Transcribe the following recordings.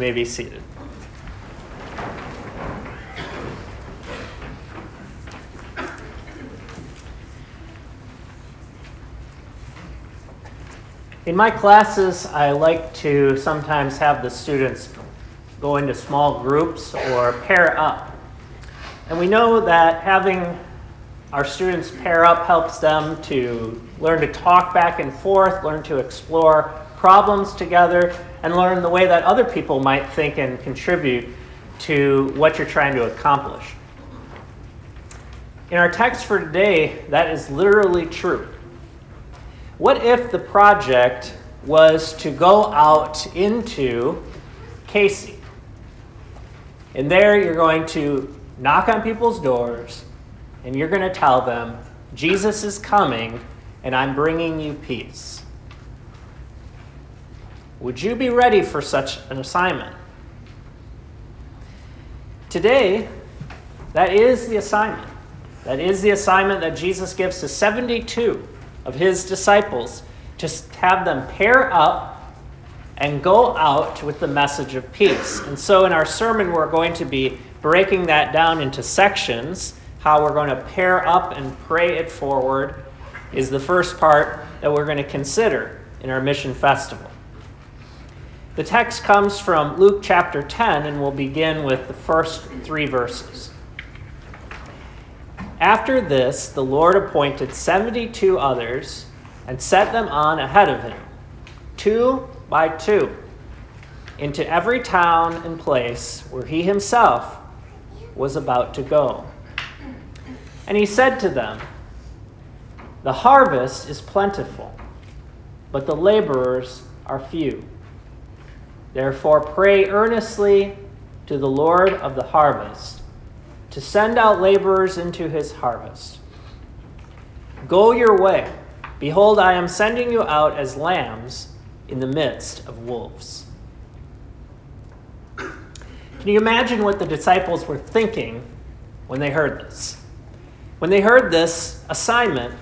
may be seated. In my classes, I like to sometimes have the students go into small groups or pair up. And we know that having our students pair up helps them to learn to talk back and forth, learn to explore problems together, and learn the way that other people might think and contribute to what you're trying to accomplish. In our text for today, that is literally true. What if the project was to go out into Casey? And there you're going to knock on people's doors and you're going to tell them, Jesus is coming and I'm bringing you peace. Would you be ready for such an assignment? Today, that is the assignment. That is the assignment that Jesus gives to 72 of his disciples to have them pair up and go out with the message of peace. And so in our sermon, we're going to be breaking that down into sections. How we're going to pair up and pray it forward is the first part that we're going to consider in our mission festival. The text comes from Luke chapter 10, and we'll begin with the first three verses. After this, the Lord appointed 72 others and set them on ahead of him, two by two, into every town and place where he himself was about to go. And he said to them, The harvest is plentiful, but the laborers are few. Therefore, pray earnestly to the Lord of the harvest to send out laborers into his harvest. Go your way. Behold, I am sending you out as lambs in the midst of wolves. Can you imagine what the disciples were thinking when they heard this? When they heard this assignment,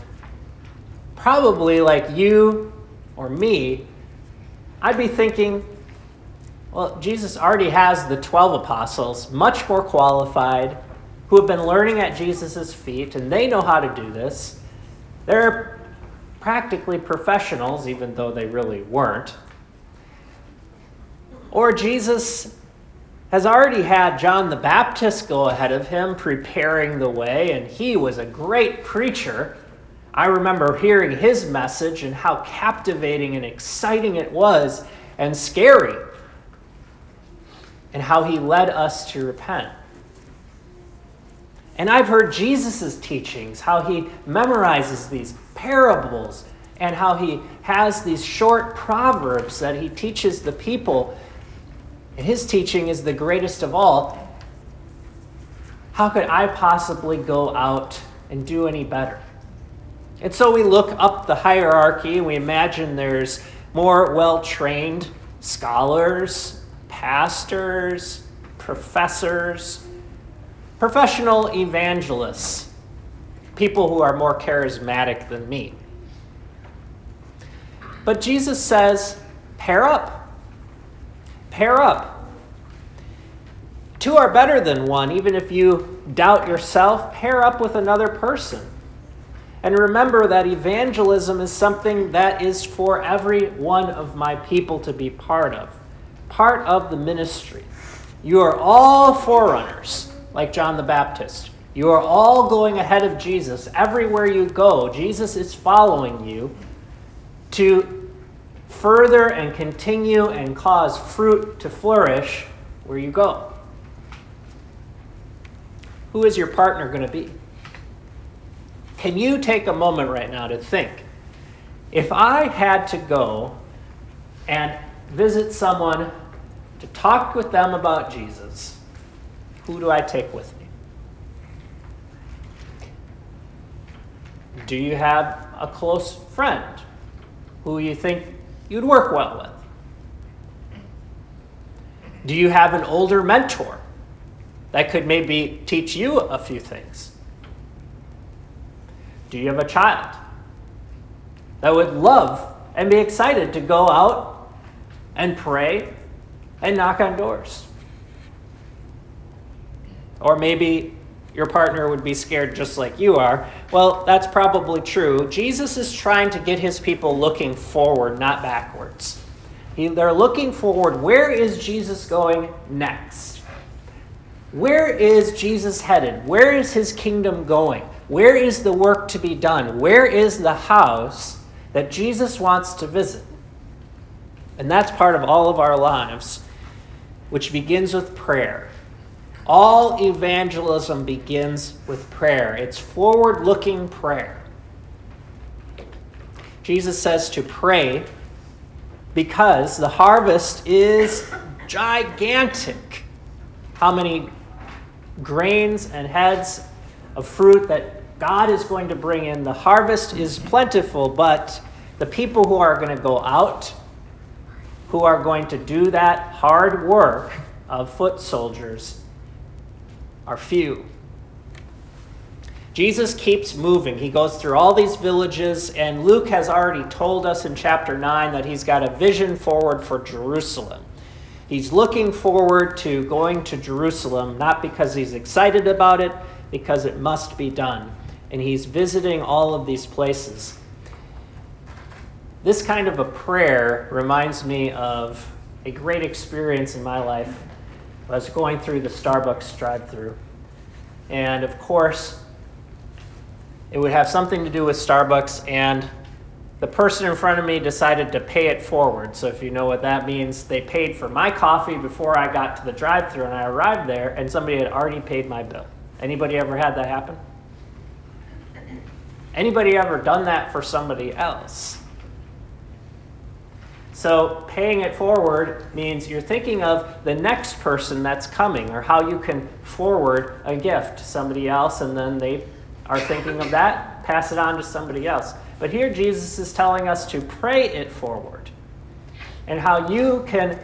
probably like you or me, I'd be thinking, well, Jesus already has the 12 apostles, much more qualified, who have been learning at Jesus' feet, and they know how to do this. They're practically professionals, even though they really weren't. Or Jesus has already had John the Baptist go ahead of him, preparing the way, and he was a great preacher. I remember hearing his message and how captivating and exciting it was, and scary, and how he led us to repent. And I've heard Jesus' teachings, how he memorizes these parables and how he has these short proverbs that he teaches the people. And his teaching is the greatest of all. How could I possibly go out and do any better? And so we look up the hierarchy we imagine there's more well trained scholars, pastors, professors professional evangelists, people who are more charismatic than me. But Jesus says, pair up. Pair up. Two are better than one, even if you doubt yourself, pair up with another person. And remember that evangelism is something that is for every one of my people to be part of, part of the ministry. You are all forerunners like John the Baptist. You are all going ahead of Jesus. Everywhere you go, Jesus is following you to further and continue and cause fruit to flourish where you go. Who is your partner going to be? Can you take a moment right now to think if I had to go and visit someone to talk with them about Jesus, who do I take with me? Do you have a close friend who you think you'd work well with? Do you have an older mentor that could maybe teach you a few things? Do you have a child that would love and be excited to go out and pray and knock on doors. Or maybe your partner would be scared just like you are. Well, that's probably true. Jesus is trying to get his people looking forward, not backwards. He, they're looking forward. Where is Jesus going next? Where is Jesus headed? Where is his kingdom going? Where is the work to be done? Where is the house that Jesus wants to visit? And that's part of all of our lives, which begins with prayer. All evangelism begins with prayer, it's forward looking prayer. Jesus says to pray because the harvest is gigantic. How many grains and heads of fruit that God is going to bring in? The harvest is plentiful, but the people who are going to go out, who are going to do that hard work of foot soldiers, are few. Jesus keeps moving. He goes through all these villages, and Luke has already told us in chapter 9 that he's got a vision forward for Jerusalem. He's looking forward to going to Jerusalem, not because he's excited about it, because it must be done. And he's visiting all of these places. This kind of a prayer reminds me of a great experience in my life I was going through the Starbucks drive through. And of course, it would have something to do with Starbucks, and the person in front of me decided to pay it forward. So, if you know what that means, they paid for my coffee before I got to the drive through and I arrived there, and somebody had already paid my bill. Anybody ever had that happen? Anybody ever done that for somebody else? So paying it forward means you're thinking of the next person that's coming or how you can forward a gift to somebody else and then they are thinking of that, pass it on to somebody else. But here Jesus is telling us to pray it forward and how you can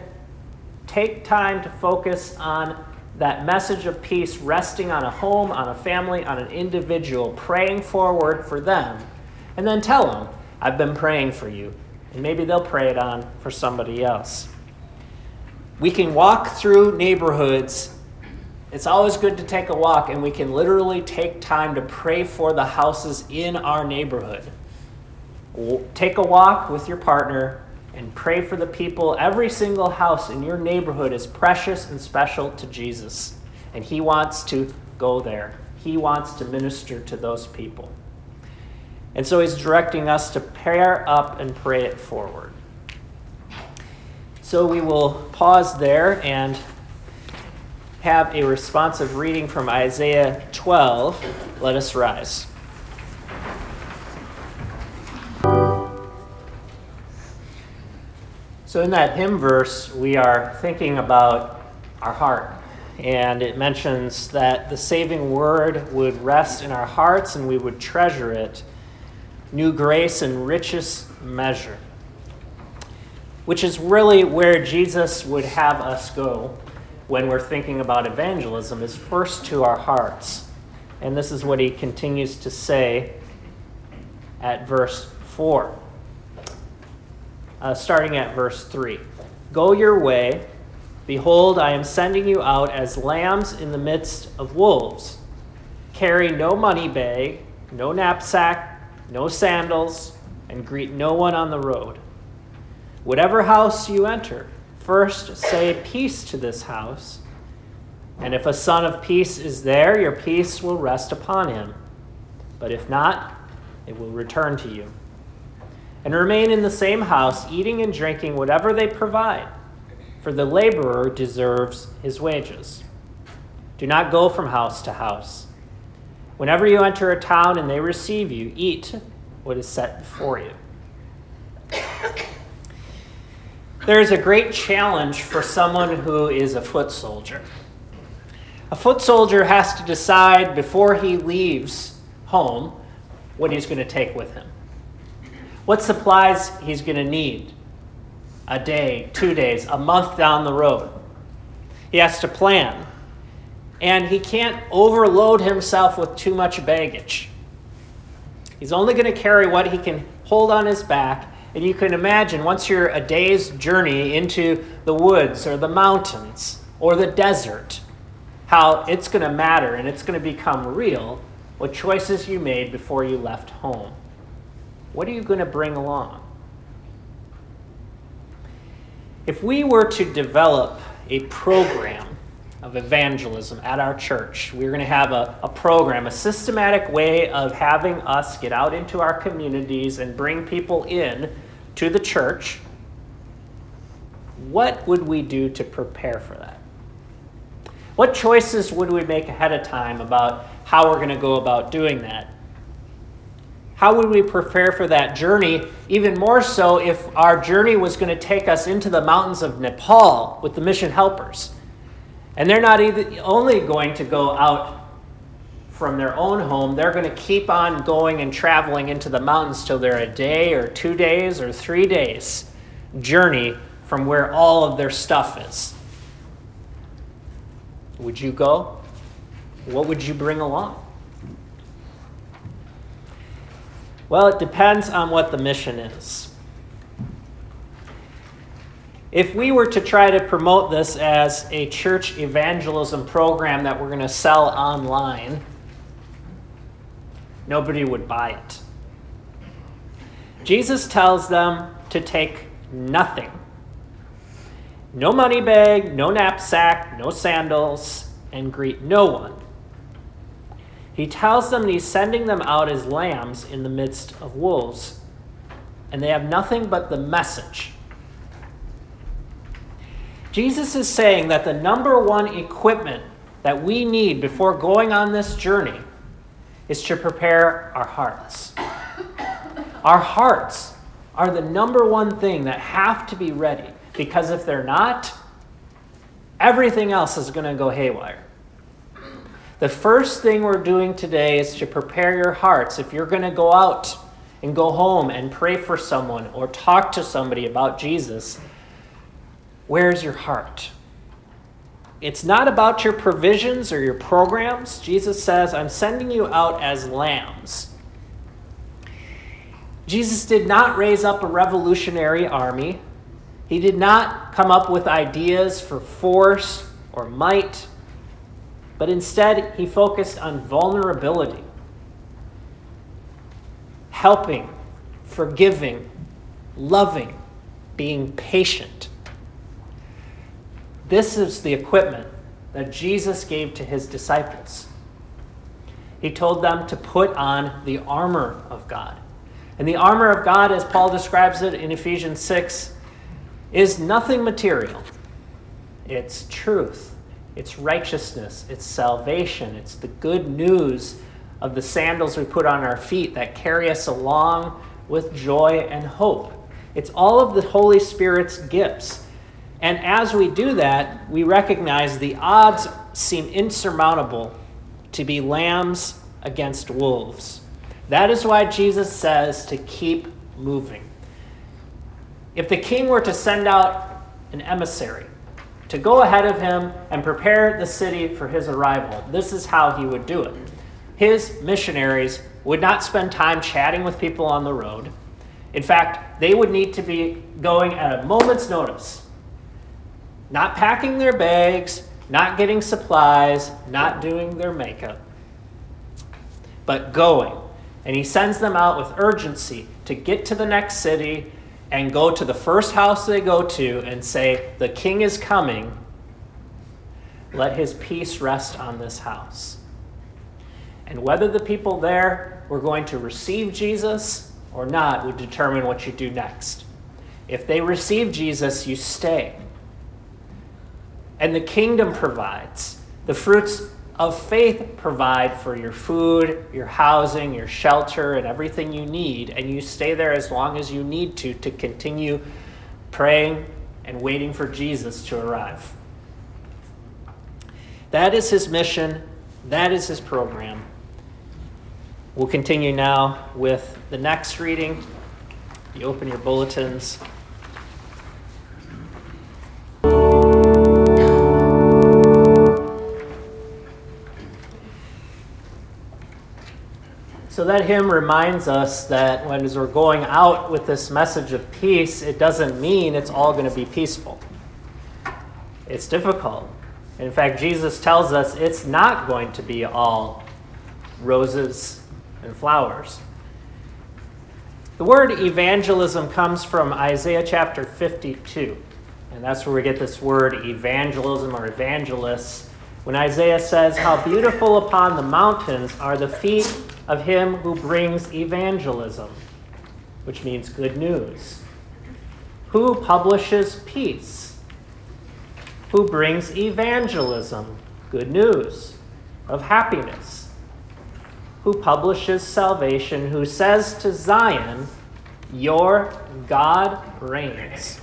take time to focus on that message of peace resting on a home, on a family, on an individual, praying forward for them, and then tell them, I've been praying for you and maybe they'll pray it on for somebody else. We can walk through neighborhoods. It's always good to take a walk, and we can literally take time to pray for the houses in our neighborhood. Take a walk with your partner and pray for the people. Every single house in your neighborhood is precious and special to Jesus, and He wants to go there. He wants to minister to those people. And so he's directing us to pair up and pray it forward. So we will pause there and have a responsive reading from Isaiah 12. Let us rise. So, in that hymn verse, we are thinking about our heart. And it mentions that the saving word would rest in our hearts and we would treasure it new grace and richest measure, which is really where Jesus would have us go when we're thinking about evangelism, is first to our hearts. And this is what he continues to say at verse 4, uh, starting at verse 3. Go your way. Behold, I am sending you out as lambs in the midst of wolves. Carry no money bag, no knapsack, no sandals, and greet no one on the road. Whatever house you enter, first say peace to this house. And if a son of peace is there, your peace will rest upon him. But if not, it will return to you. And remain in the same house, eating and drinking whatever they provide, for the laborer deserves his wages. Do not go from house to house. Whenever you enter a town and they receive you, eat what is set before you. There is a great challenge for someone who is a foot soldier. A foot soldier has to decide before he leaves home what he's going to take with him. What supplies he's going to need a day, two days, a month down the road. He has to plan and he can't overload himself with too much baggage. He's only going to carry what he can hold on his back, And you can imagine once you're a day's journey into the woods or the mountains or the desert, how it's going to matter and it's going to become real what choices you made before you left home. What are you going to bring along? If we were to develop a program of evangelism at our church, we're going to have a, a program, a systematic way of having us get out into our communities and bring people in to the church. What would we do to prepare for that? What choices would we make ahead of time about how we're going to go about doing that? How would we prepare for that journey? Even more so if our journey was going to take us into the mountains of Nepal with the mission helpers. And they're not only going to go out from their own home, they're going to keep on going and traveling into the mountains till they're a day or two days or three days journey from where all of their stuff is. Would you go? What would you bring along? Well, it depends on what the mission is. If we were to try to promote this as a church evangelism program that we're going to sell online, nobody would buy it. Jesus tells them to take nothing no money bag, no knapsack, no sandals, and greet no one. He tells them he's sending them out as lambs in the midst of wolves, and they have nothing but the message. Jesus is saying that the number one equipment that we need before going on this journey is to prepare our hearts. Our hearts are the number one thing that have to be ready. Because if they're not, everything else is going to go haywire. The first thing we're doing today is to prepare your hearts. If you're going to go out and go home and pray for someone or talk to somebody about Jesus, where's your heart? It's not about your provisions or your programs. Jesus says, I'm sending you out as lambs. Jesus did not raise up a revolutionary army. He did not come up with ideas for force or might, but instead he focused on vulnerability, helping, forgiving, loving, being patient. This is the equipment that Jesus gave to his disciples. He told them to put on the armor of God. And the armor of God, as Paul describes it in Ephesians 6, is nothing material. It's truth, it's righteousness, it's salvation, it's the good news of the sandals we put on our feet that carry us along with joy and hope. It's all of the Holy Spirit's gifts. And as we do that, we recognize the odds seem insurmountable to be lambs against wolves. That is why Jesus says to keep moving. If the king were to send out an emissary to go ahead of him and prepare the city for his arrival, this is how he would do it. His missionaries would not spend time chatting with people on the road. In fact, they would need to be going at a moment's notice, not packing their bags, not getting supplies, not doing their makeup, but going. And he sends them out with urgency to get to the next city and go to the first house they go to and say, The king is coming. Let his peace rest on this house. And whether the people there were going to receive Jesus or not would determine what you do next. If they receive Jesus, you stay. And the kingdom provides. The fruits of faith provide for your food, your housing, your shelter, and everything you need, and you stay there as long as you need to to continue praying and waiting for Jesus to arrive. That is his mission, that is his program. We'll continue now with the next reading. You open your bulletins. So that hymn reminds us that when as we're going out with this message of peace, it doesn't mean it's all going to be peaceful. It's difficult. In fact, Jesus tells us it's not going to be all roses and flowers. The word evangelism comes from Isaiah chapter 52, and that's where we get this word evangelism or evangelists. When Isaiah says, How beautiful upon the mountains are the feet of him who brings evangelism, which means good news. Who publishes peace? Who brings evangelism, good news of happiness? Who publishes salvation, who says to Zion, Your God reigns.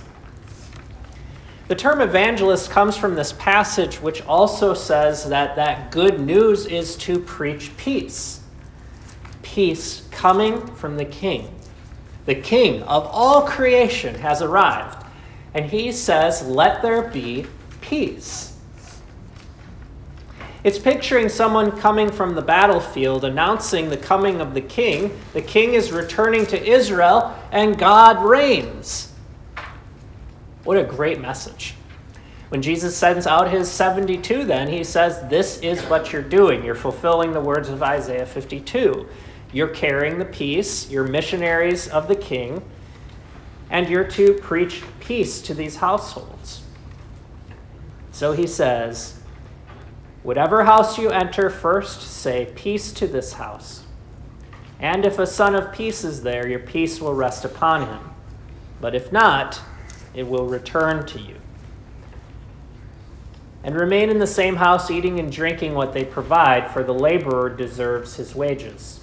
The term evangelist comes from this passage, which also says that that good news is to preach peace peace coming from the King. The King of all creation has arrived, and he says, Let there be peace. It's picturing someone coming from the battlefield announcing the coming of the king. The king is returning to Israel, and God reigns. What a great message. When Jesus sends out his 72, then, he says, This is what you're doing. You're fulfilling the words of Isaiah 52. You're carrying the peace, you're missionaries of the king, and you're to preach peace to these households. So he says, Whatever house you enter, first say, Peace to this house. And if a son of peace is there, your peace will rest upon him. But if not, it will return to you. And remain in the same house, eating and drinking what they provide, for the laborer deserves his wages.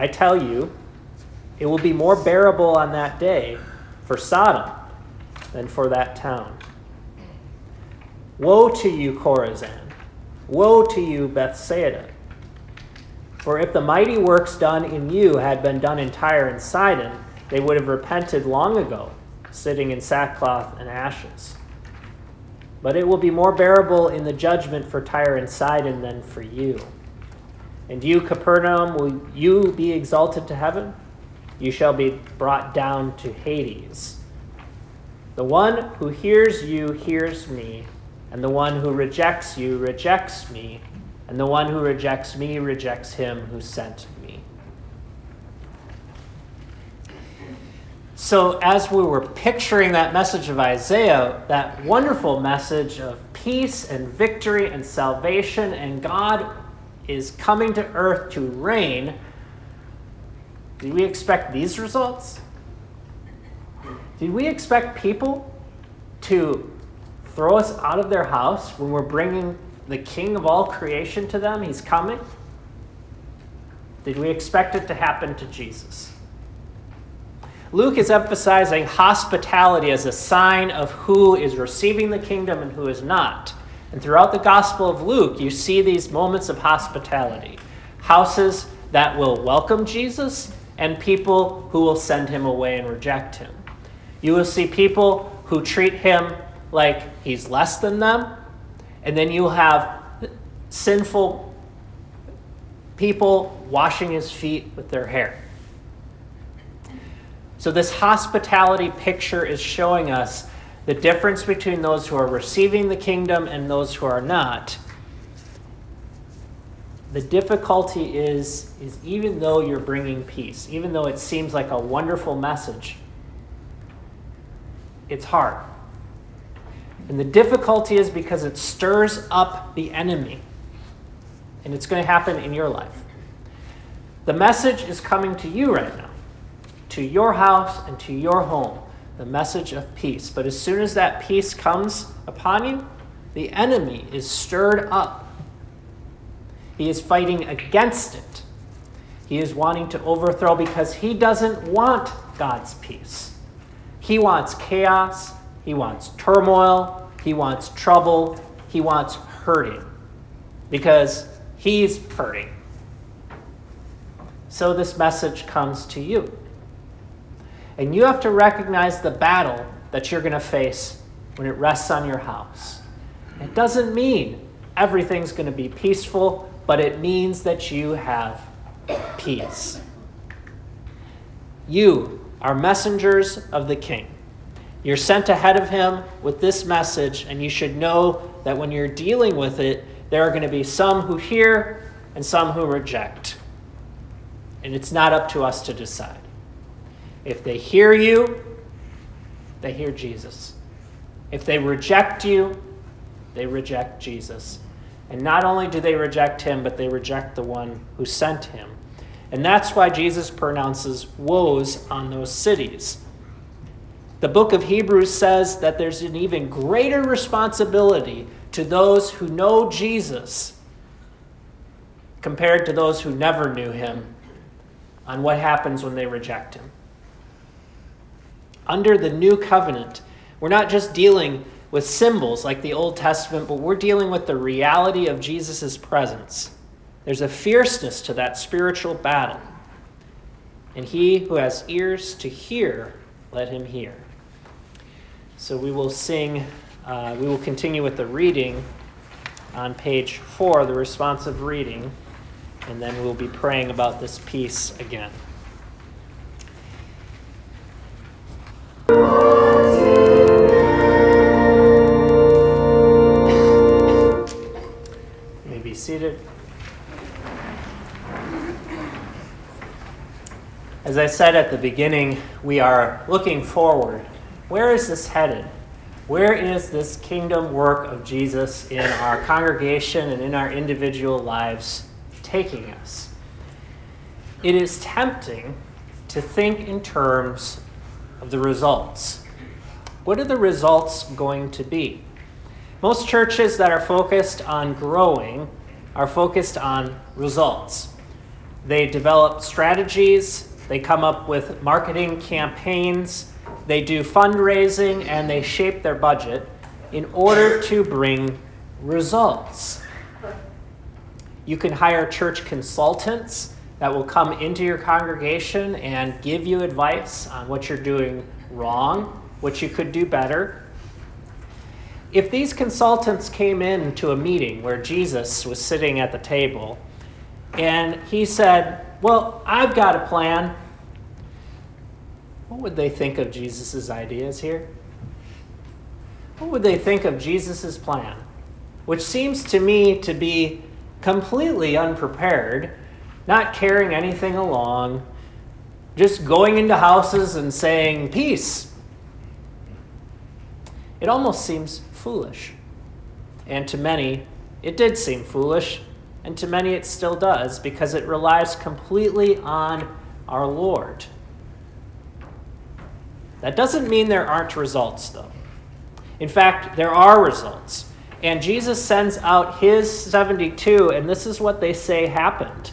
I tell you, it will be more bearable on that day for Sodom than for that town. Woe to you, Chorazin! Woe to you, Bethsaida! For if the mighty works done in you had been done in Tyre and Sidon, they would have repented long ago, sitting in sackcloth and ashes. But it will be more bearable in the judgment for Tyre and Sidon than for you. And you, Capernaum, will you be exalted to heaven? You shall be brought down to Hades. The one who hears you hears me, and the one who rejects you rejects me, and the one who rejects me rejects him who sent me. So, as we were picturing that message of Isaiah, that wonderful message of peace and victory and salvation and God is coming to earth to reign, did we expect these results? Did we expect people to throw us out of their house when we're bringing the king of all creation to them? He's coming. Did we expect it to happen to Jesus? Luke is emphasizing hospitality as a sign of who is receiving the kingdom and who is not. And throughout the Gospel of Luke, you see these moments of hospitality houses that will welcome Jesus and people who will send him away and reject him. You will see people who treat him like he's less than them, and then you'll have sinful people washing his feet with their hair. So, this hospitality picture is showing us the difference between those who are receiving the kingdom and those who are not. The difficulty is, is even though you're bringing peace, even though it seems like a wonderful message, it's hard. And the difficulty is because it stirs up the enemy. And it's going to happen in your life. The message is coming to you right now, to your house and to your home the message of peace. But as soon as that peace comes upon you, the enemy is stirred up. He is fighting against it. he is wanting to overthrow because he doesn't want God's peace. He wants chaos, he wants turmoil, he wants trouble, he wants hurting because he's hurting. So this message comes to you. And you have to recognize the battle that you're going to face when it rests on your house. It doesn't mean everything's going to be peaceful, but it means that you have peace. You are messengers of the King. You're sent ahead of him with this message, and you should know that when you're dealing with it, there are going to be some who hear and some who reject. And it's not up to us to decide. If they hear you, they hear Jesus. If they reject you, they reject Jesus. And not only do they reject him, but they reject the one who sent him. And that's why Jesus pronounces woes on those cities. The book of Hebrews says that there's an even greater responsibility to those who know Jesus compared to those who never knew him on what happens when they reject him. Under the new covenant, we're not just dealing with symbols like the Old Testament, but we're dealing with the reality of Jesus' presence. There's a fierceness to that spiritual battle. And he who has ears to hear, let him hear. So we will sing, uh, we will continue with the reading on page four, the responsive reading, and then we'll be praying about this peace again. Seated. As I said at the beginning, we are looking forward. Where is this headed? Where is this kingdom work of Jesus in our congregation and in our individual lives taking us? It is tempting to think in terms of the results. What are the results going to be? Most churches that are focused on growing are focused on results. They develop strategies, they come up with marketing campaigns, they do fundraising, and they shape their budget in order to bring results. You can hire church consultants that will come into your congregation and give you advice on what you're doing wrong, what you could do better, if these consultants came in to a meeting where Jesus was sitting at the table and he said, Well, I've got a plan, what would they think of Jesus' ideas here? What would they think of Jesus' plan? Which seems to me to be completely unprepared, not carrying anything along, just going into houses and saying, Peace. It almost seems foolish. And to many, it did seem foolish, and to many it still does, because it relies completely on our Lord. That doesn't mean there aren't results, though. In fact, there are results. And Jesus sends out his 72, and this is what they say happened.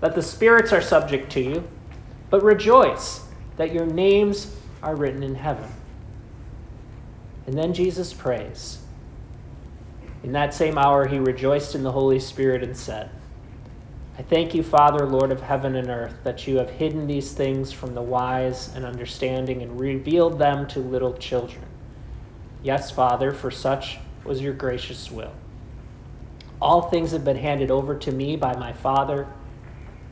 that the spirits are subject to you, but rejoice that your names are written in heaven. And then Jesus prays. In that same hour, he rejoiced in the Holy Spirit and said, I thank you, Father, Lord of heaven and earth, that you have hidden these things from the wise and understanding and revealed them to little children. Yes, Father, for such was your gracious will. All things have been handed over to me by my Father,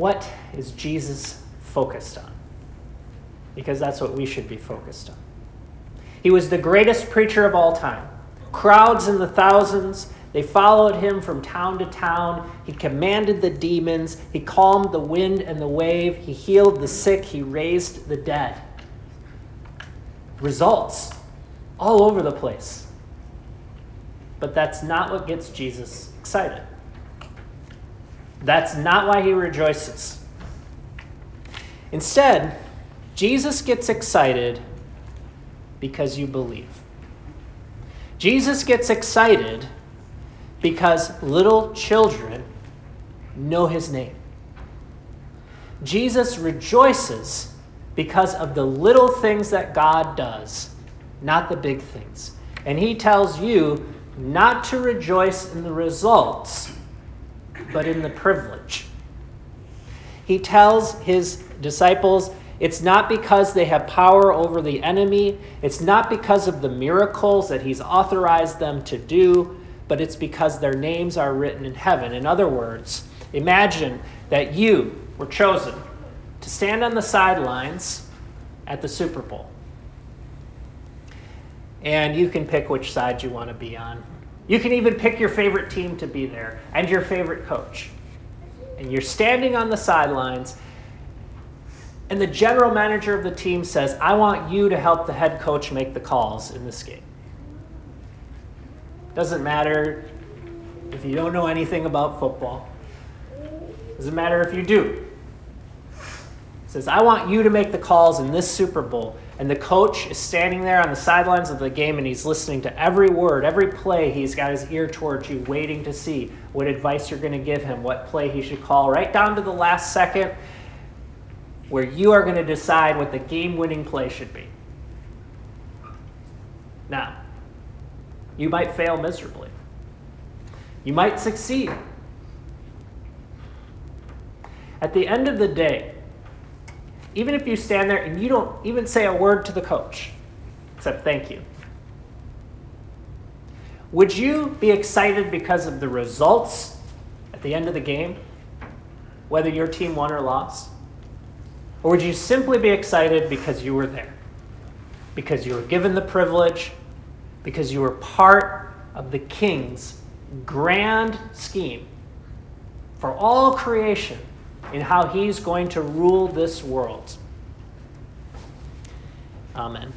What is Jesus focused on? Because that's what we should be focused on. He was the greatest preacher of all time. Crowds in the thousands, they followed him from town to town. He commanded the demons. He calmed the wind and the wave. He healed the sick. He raised the dead. Results all over the place. But that's not what gets Jesus excited. That's not why he rejoices. Instead, Jesus gets excited because you believe. Jesus gets excited because little children know his name. Jesus rejoices because of the little things that God does, not the big things. And he tells you not to rejoice in the results, but in the privilege. He tells his disciples it's not because they have power over the enemy, it's not because of the miracles that he's authorized them to do, but it's because their names are written in heaven. In other words, imagine that you were chosen to stand on the sidelines at the Super Bowl. And you can pick which side you want to be on. You can even pick your favorite team to be there and your favorite coach. And you're standing on the sidelines, and the general manager of the team says, I want you to help the head coach make the calls in this game. Doesn't matter if you don't know anything about football. Doesn't matter if you do. Says, I want you to make the calls in this Super Bowl. And the coach is standing there on the sidelines of the game and he's listening to every word, every play. He's got his ear towards you, waiting to see what advice you're going to give him, what play he should call, right down to the last second where you are going to decide what the game winning play should be. Now, you might fail miserably. You might succeed. At the end of the day, even if you stand there and you don't even say a word to the coach, except thank you, would you be excited because of the results at the end of the game, whether your team won or lost? Or would you simply be excited because you were there? Because you were given the privilege because you were part of the king's grand scheme for all creation in how he's going to rule this world. Amen.